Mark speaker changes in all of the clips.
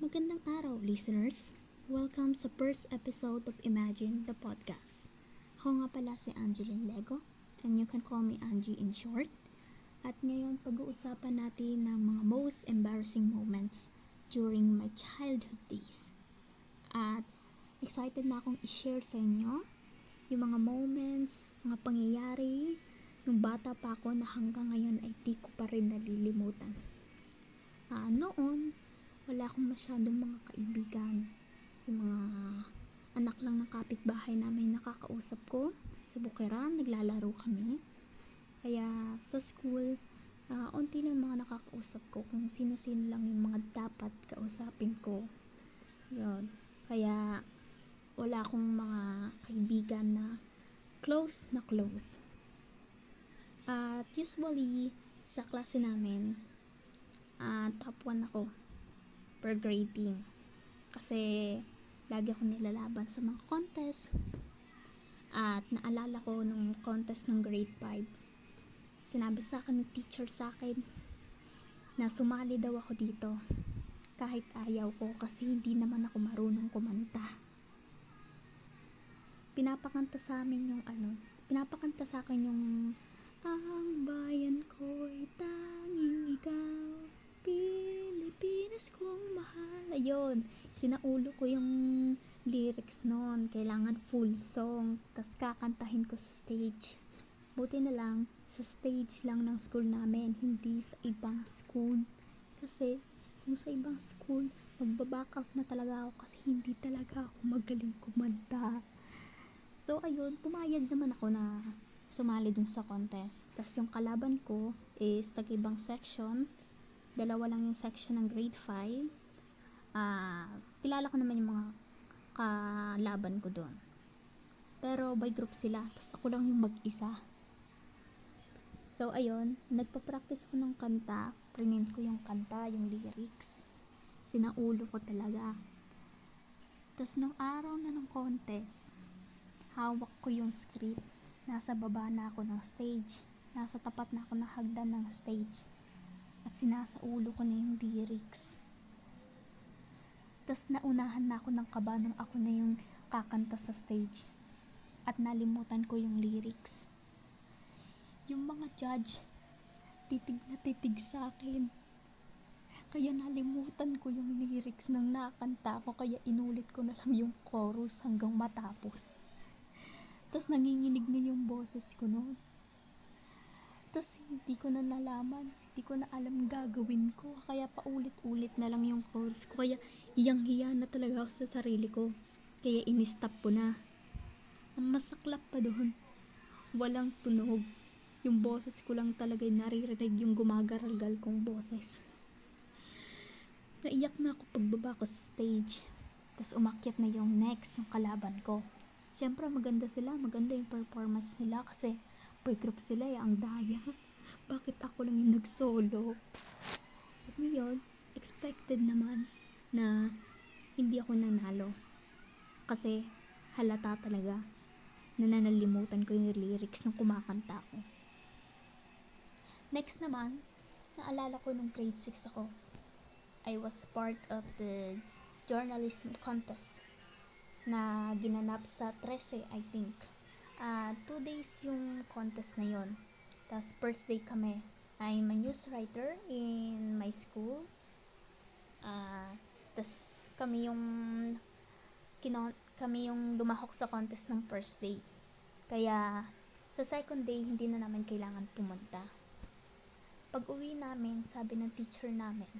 Speaker 1: Magandang araw, listeners! Welcome sa first episode of Imagine the Podcast. Ako nga pala si Angeline Lego, and you can call me Angie in short. At ngayon, pag-uusapan natin ng mga most embarrassing moments during my childhood days. At excited na akong i-share sa inyo yung mga moments, mga pangyayari, nung bata pa ako na hanggang ngayon ay di ko pa rin nalilimutan. Uh, noon, wala akong masyadong mga kaibigan. Yung mga anak lang ng kapitbahay namin nakakausap ko. Sa bukiran, naglalaro kami. Kaya sa school, uh, unti lang mga nakakausap ko kung sino-sino lang yung mga dapat kausapin ko. Yun. Kaya wala akong mga kaibigan na close na close. At usually, sa klase namin, uh, top 1 ako per grading kasi lagi ako nilalaban sa mga contest. At naalala ko nung contest ng grade 5 sinabi sa akin ng teacher sa akin na sumali daw ako dito kahit ayaw ko kasi hindi naman ako marunong kumanta. Pinapakanta sa amin yung ano pinapakanta sa akin yung ang Ayun, sinaulo ko yung lyrics noon. Kailangan full song. Tapos kakantahin ko sa stage. Buti na lang, sa stage lang ng school namin, hindi sa ibang school. Kasi, kung sa ibang school, magbaback out na talaga ako kasi hindi talaga ako magaling kumanta. So, ayun, pumayag naman ako na sumali dun sa contest. Tapos yung kalaban ko is tag-ibang section dalawa lang yung section ng grade 5 ah uh, kilala ko naman yung mga kalaban ko doon. Pero by group sila tapos ako lang yung mag-isa. So ayun nagpa-practice ko ng kanta. Prinint ko yung kanta yung lyrics. Sinaulo ko talaga. Tapos nung araw na ng contest hawak ko yung script. Nasa baba na ako ng stage. Nasa tapat na ako ng hagdan ng stage. At sinasaulo ko na yung lyrics. Tapos naunahan na ako ng kaba nung ako na yung kakanta sa stage. At nalimutan ko yung lyrics. Yung mga judge, titig na titig sa akin. Kaya nalimutan ko yung lyrics ng nakanta ko kaya inulit ko na lang yung chorus hanggang matapos. Tapos nanginginig na yung boses ko noon. Tapos hindi ko na nalaman di ko na alam gagawin ko. Kaya paulit-ulit na lang yung course ko. Kaya hiyang-hiya na talaga ako sa sarili ko. Kaya in-stop ko na. Ang masaklap pa doon, walang tunog. Yung boses ko lang talaga naririnig yung gumagaralgal kong boses. Naiyak na ako pagbaba ko sa stage. Tapos umakyat na yung next, yung kalaban ko. Siyempre maganda sila, maganda yung performance nila kasi boy group sila eh, ang daya bakit ako lang yung nag-solo? At ngayon, expected naman na hindi ako nanalo. Kasi halata talaga na nanalimutan ko yung lyrics nung kumakanta ako. Next naman, naalala ko nung grade 6 ako. I was part of the journalism contest na ginanap sa 13, I think. Uh, two days yung contest na yon tapos first day kami. I'm a news writer in my school. Uh, Tapos kami yung kinon kami yung lumahok sa contest ng first day. Kaya sa second day hindi na namin kailangan pumunta. Pag uwi namin, sabi ng teacher namin,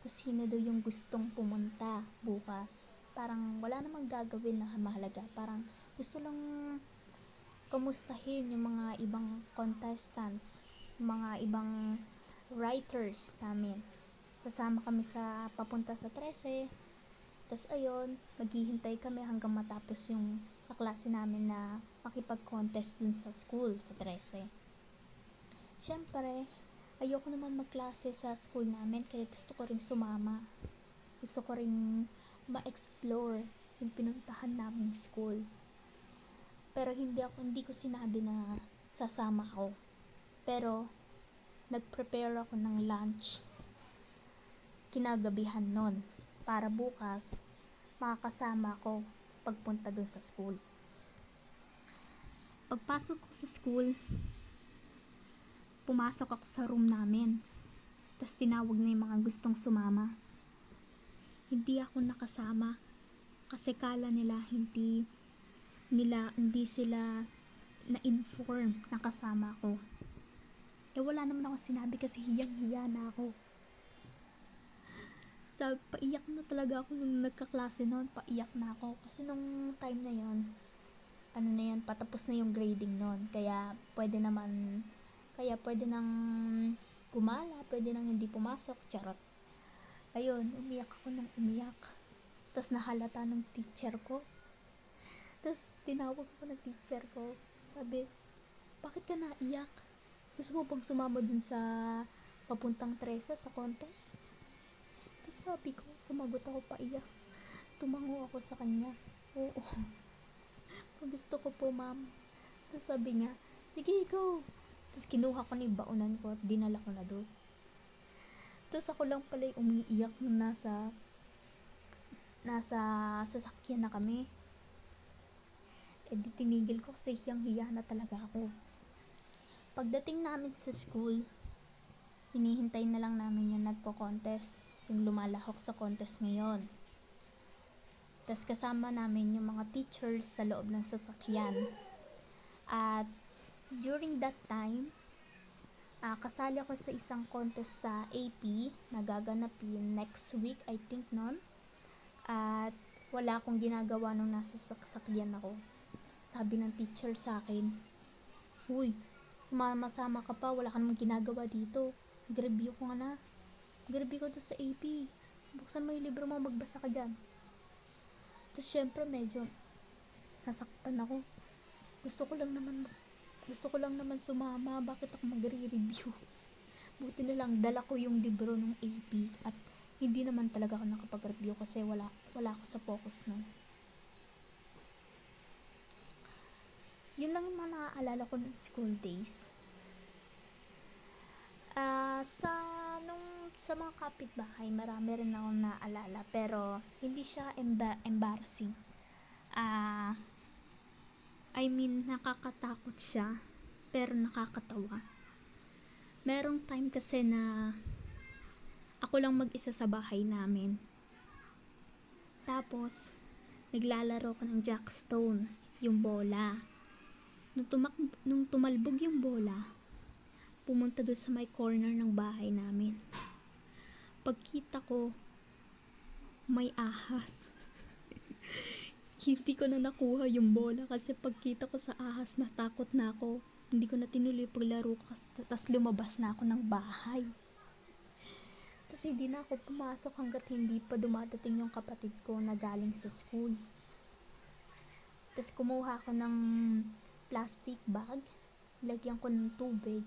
Speaker 1: kung sino daw yung gustong pumunta bukas. Parang wala namang gagawin na mahalaga. Parang gusto lang kumustahin yung mga ibang contestants, mga ibang writers namin. Sasama kami sa papunta sa 13. Tapos ayun, maghihintay kami hanggang matapos yung kaklase namin na makipag-contest dun sa school sa 13. Siyempre, ayoko naman magklase sa school namin kaya gusto ko ring sumama. Gusto ko ring ma-explore yung pinuntahan namin school pero hindi ako hindi ko sinabi na sasama ako pero nag-prepare ako ng lunch kinagabihan nun para bukas makakasama ko pagpunta dun sa school. Pagpasok ko sa school, pumasok ako sa room namin. Tapos tinawag na yung mga gustong sumama. Hindi ako nakasama kasi kala nila hindi nila hindi sila na-inform na kasama ko. Eh wala naman ako sinabi kasi hiyang-hiya na ako. Sa paiyak na talaga ako nung nagkaklase noon, paiyak na ako kasi nung time na yon ano na yan, patapos na yung grading noon. Kaya pwede naman kaya pwede nang gumala, pwede nang hindi pumasok, charot. Ayun, umiyak ako nang umiyak. Tapos nahalata ng teacher ko. Tapos tinawag ko ng teacher ko. Sabi, bakit ka naiyak? Gusto mo bang sumama dun sa papuntang Tresa sa contest? Tapos sabi ko, sumagot ako paiyak. Tumango ako sa kanya. Oo. Gusto ko po, ma'am. Tapos sabi niya, sige, go. Tapos kinuha ko ni baunan ko at dinala ko na doon. Tapos ako lang pala yung umiiyak nung nasa nasa sasakyan na kami. Eh di tinigil ko kasi hiyang-hiya na talaga ako. Pagdating namin sa school, hinihintay na lang namin yung nagpo-contest, yung lumalahok sa contest ngayon. Tapos kasama namin yung mga teachers sa loob ng sasakyan. At during that time, uh, kasali ako sa isang contest sa AP na gaganapin next week, I think noon. At wala akong ginagawa nung nasa sasakyan ako. Sabi ng teacher sa akin, Uy, mamasama ka pa, wala ka namang ginagawa dito. Nag-review ko nga na. Nag-review ko to sa AP. Buksan mo yung libro mo, magbasa ka dyan. Tapos syempre medyo nasaktan ako. Gusto ko lang naman gusto ko lang naman sumama, bakit ako magre-review? Buti na lang dala ko yung libro ng AP at hindi naman talaga ako nakapag-review kasi wala wala ako sa focus nun. Yun lang yung mga naaalala ko ng school days. Uh, sa nung sa mga kapitbahay, marami rin ako naalala pero hindi siya embar- embarrassing. Ah uh, I mean, nakakatakot siya pero nakakatawa. Merong time kasi na ako lang mag-isa sa bahay namin. Tapos, naglalaro ko ng jackstone, yung bola. Nung, tumak nung tumalbog yung bola, pumunta doon sa may corner ng bahay namin. Pagkita ko, may ahas. Hindi ko na nakuha yung bola kasi pagkita ko sa ahas, natakot na ako. Hindi ko na tinuloy paglaro ko tas lumabas na ako ng bahay. Tapos hindi na ako pumasok hanggat hindi pa dumadating yung kapatid ko na galing sa school. Tapos kumuha ako ng plastic bag, lagyan ko ng tubig,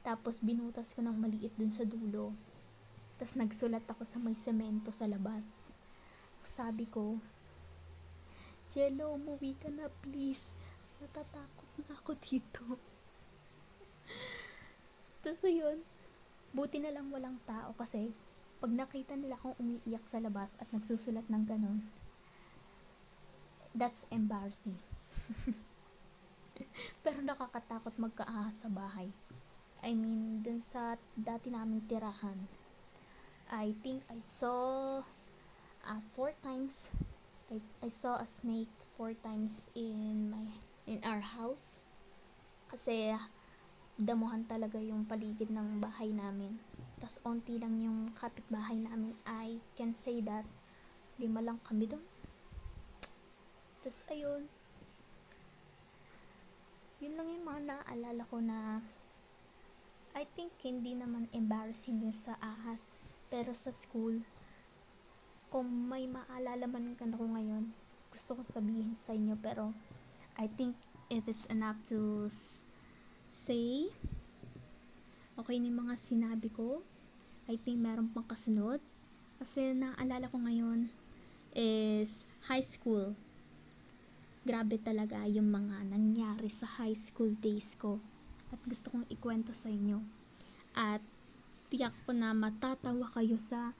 Speaker 1: tapos binutas ko ng maliit dun sa dulo. Tapos nagsulat ako sa may semento sa labas. Sabi ko, Jello, umuwi ka na please. Natatakot na ako dito. Tapos ayun, buti na lang walang tao kasi pag nakita nila akong umiiyak sa labas at nagsusulat ng ganon, that's embarrassing. Pero nakakatakot magkaahas sa bahay. I mean, dun sa dati naming tirahan. I think I saw uh, four times. I, I saw a snake four times in my in our house. Kasi damuhan talaga yung paligid ng bahay namin. Tas onti lang yung kapitbahay namin. I can say that lima lang kami doon tas ayun yun lang yung mga naaalala ko na I think hindi naman embarrassing yun sa ahas pero sa school kung may maalala man ka ko ngayon gusto ko sabihin sa inyo pero I think it is enough to say okay ni mga sinabi ko. I think meron pang kasunod. Kasi naalala ko ngayon is high school grabe talaga yung mga nangyari sa high school days ko at gusto kong ikwento sa inyo at tiyak ko na matatawa kayo sa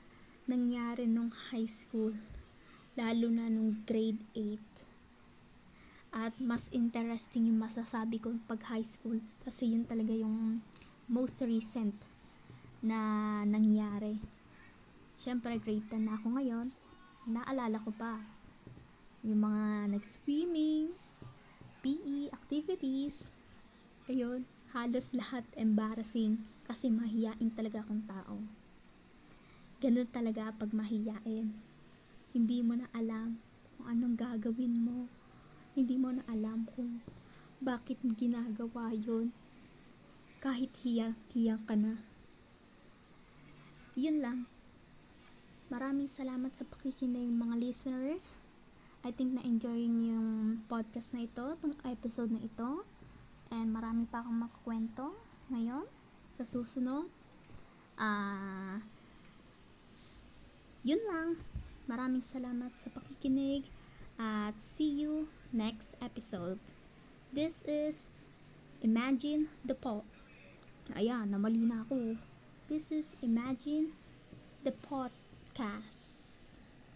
Speaker 1: nangyari nung high school. Lalo na nung grade 8. At mas interesting yung masasabi ko pag high school kasi yun talaga yung most recent na nangyari. Siyempre, grade 10 na ako ngayon. Naalala ko pa yung mga nag-swimming, PE, activities. Ayun, halos lahat embarrassing kasi mahiyain talaga akong tao. Ganun talaga pag mahiyain. Hindi mo na alam kung anong gagawin mo hindi mo na alam kung bakit ginagawa yon kahit hiya-hiya ka na. Yun lang. Maraming salamat sa pakikinig mga listeners. I think na-enjoy niyo yung podcast na ito, itong episode na ito. And marami pa akong makakwento ngayon sa susunod. Ah, uh, yun lang. Maraming salamat sa pakikinig at see you next episode. This is Imagine the Pot. Ayan, namali na ako. This is Imagine the Podcast.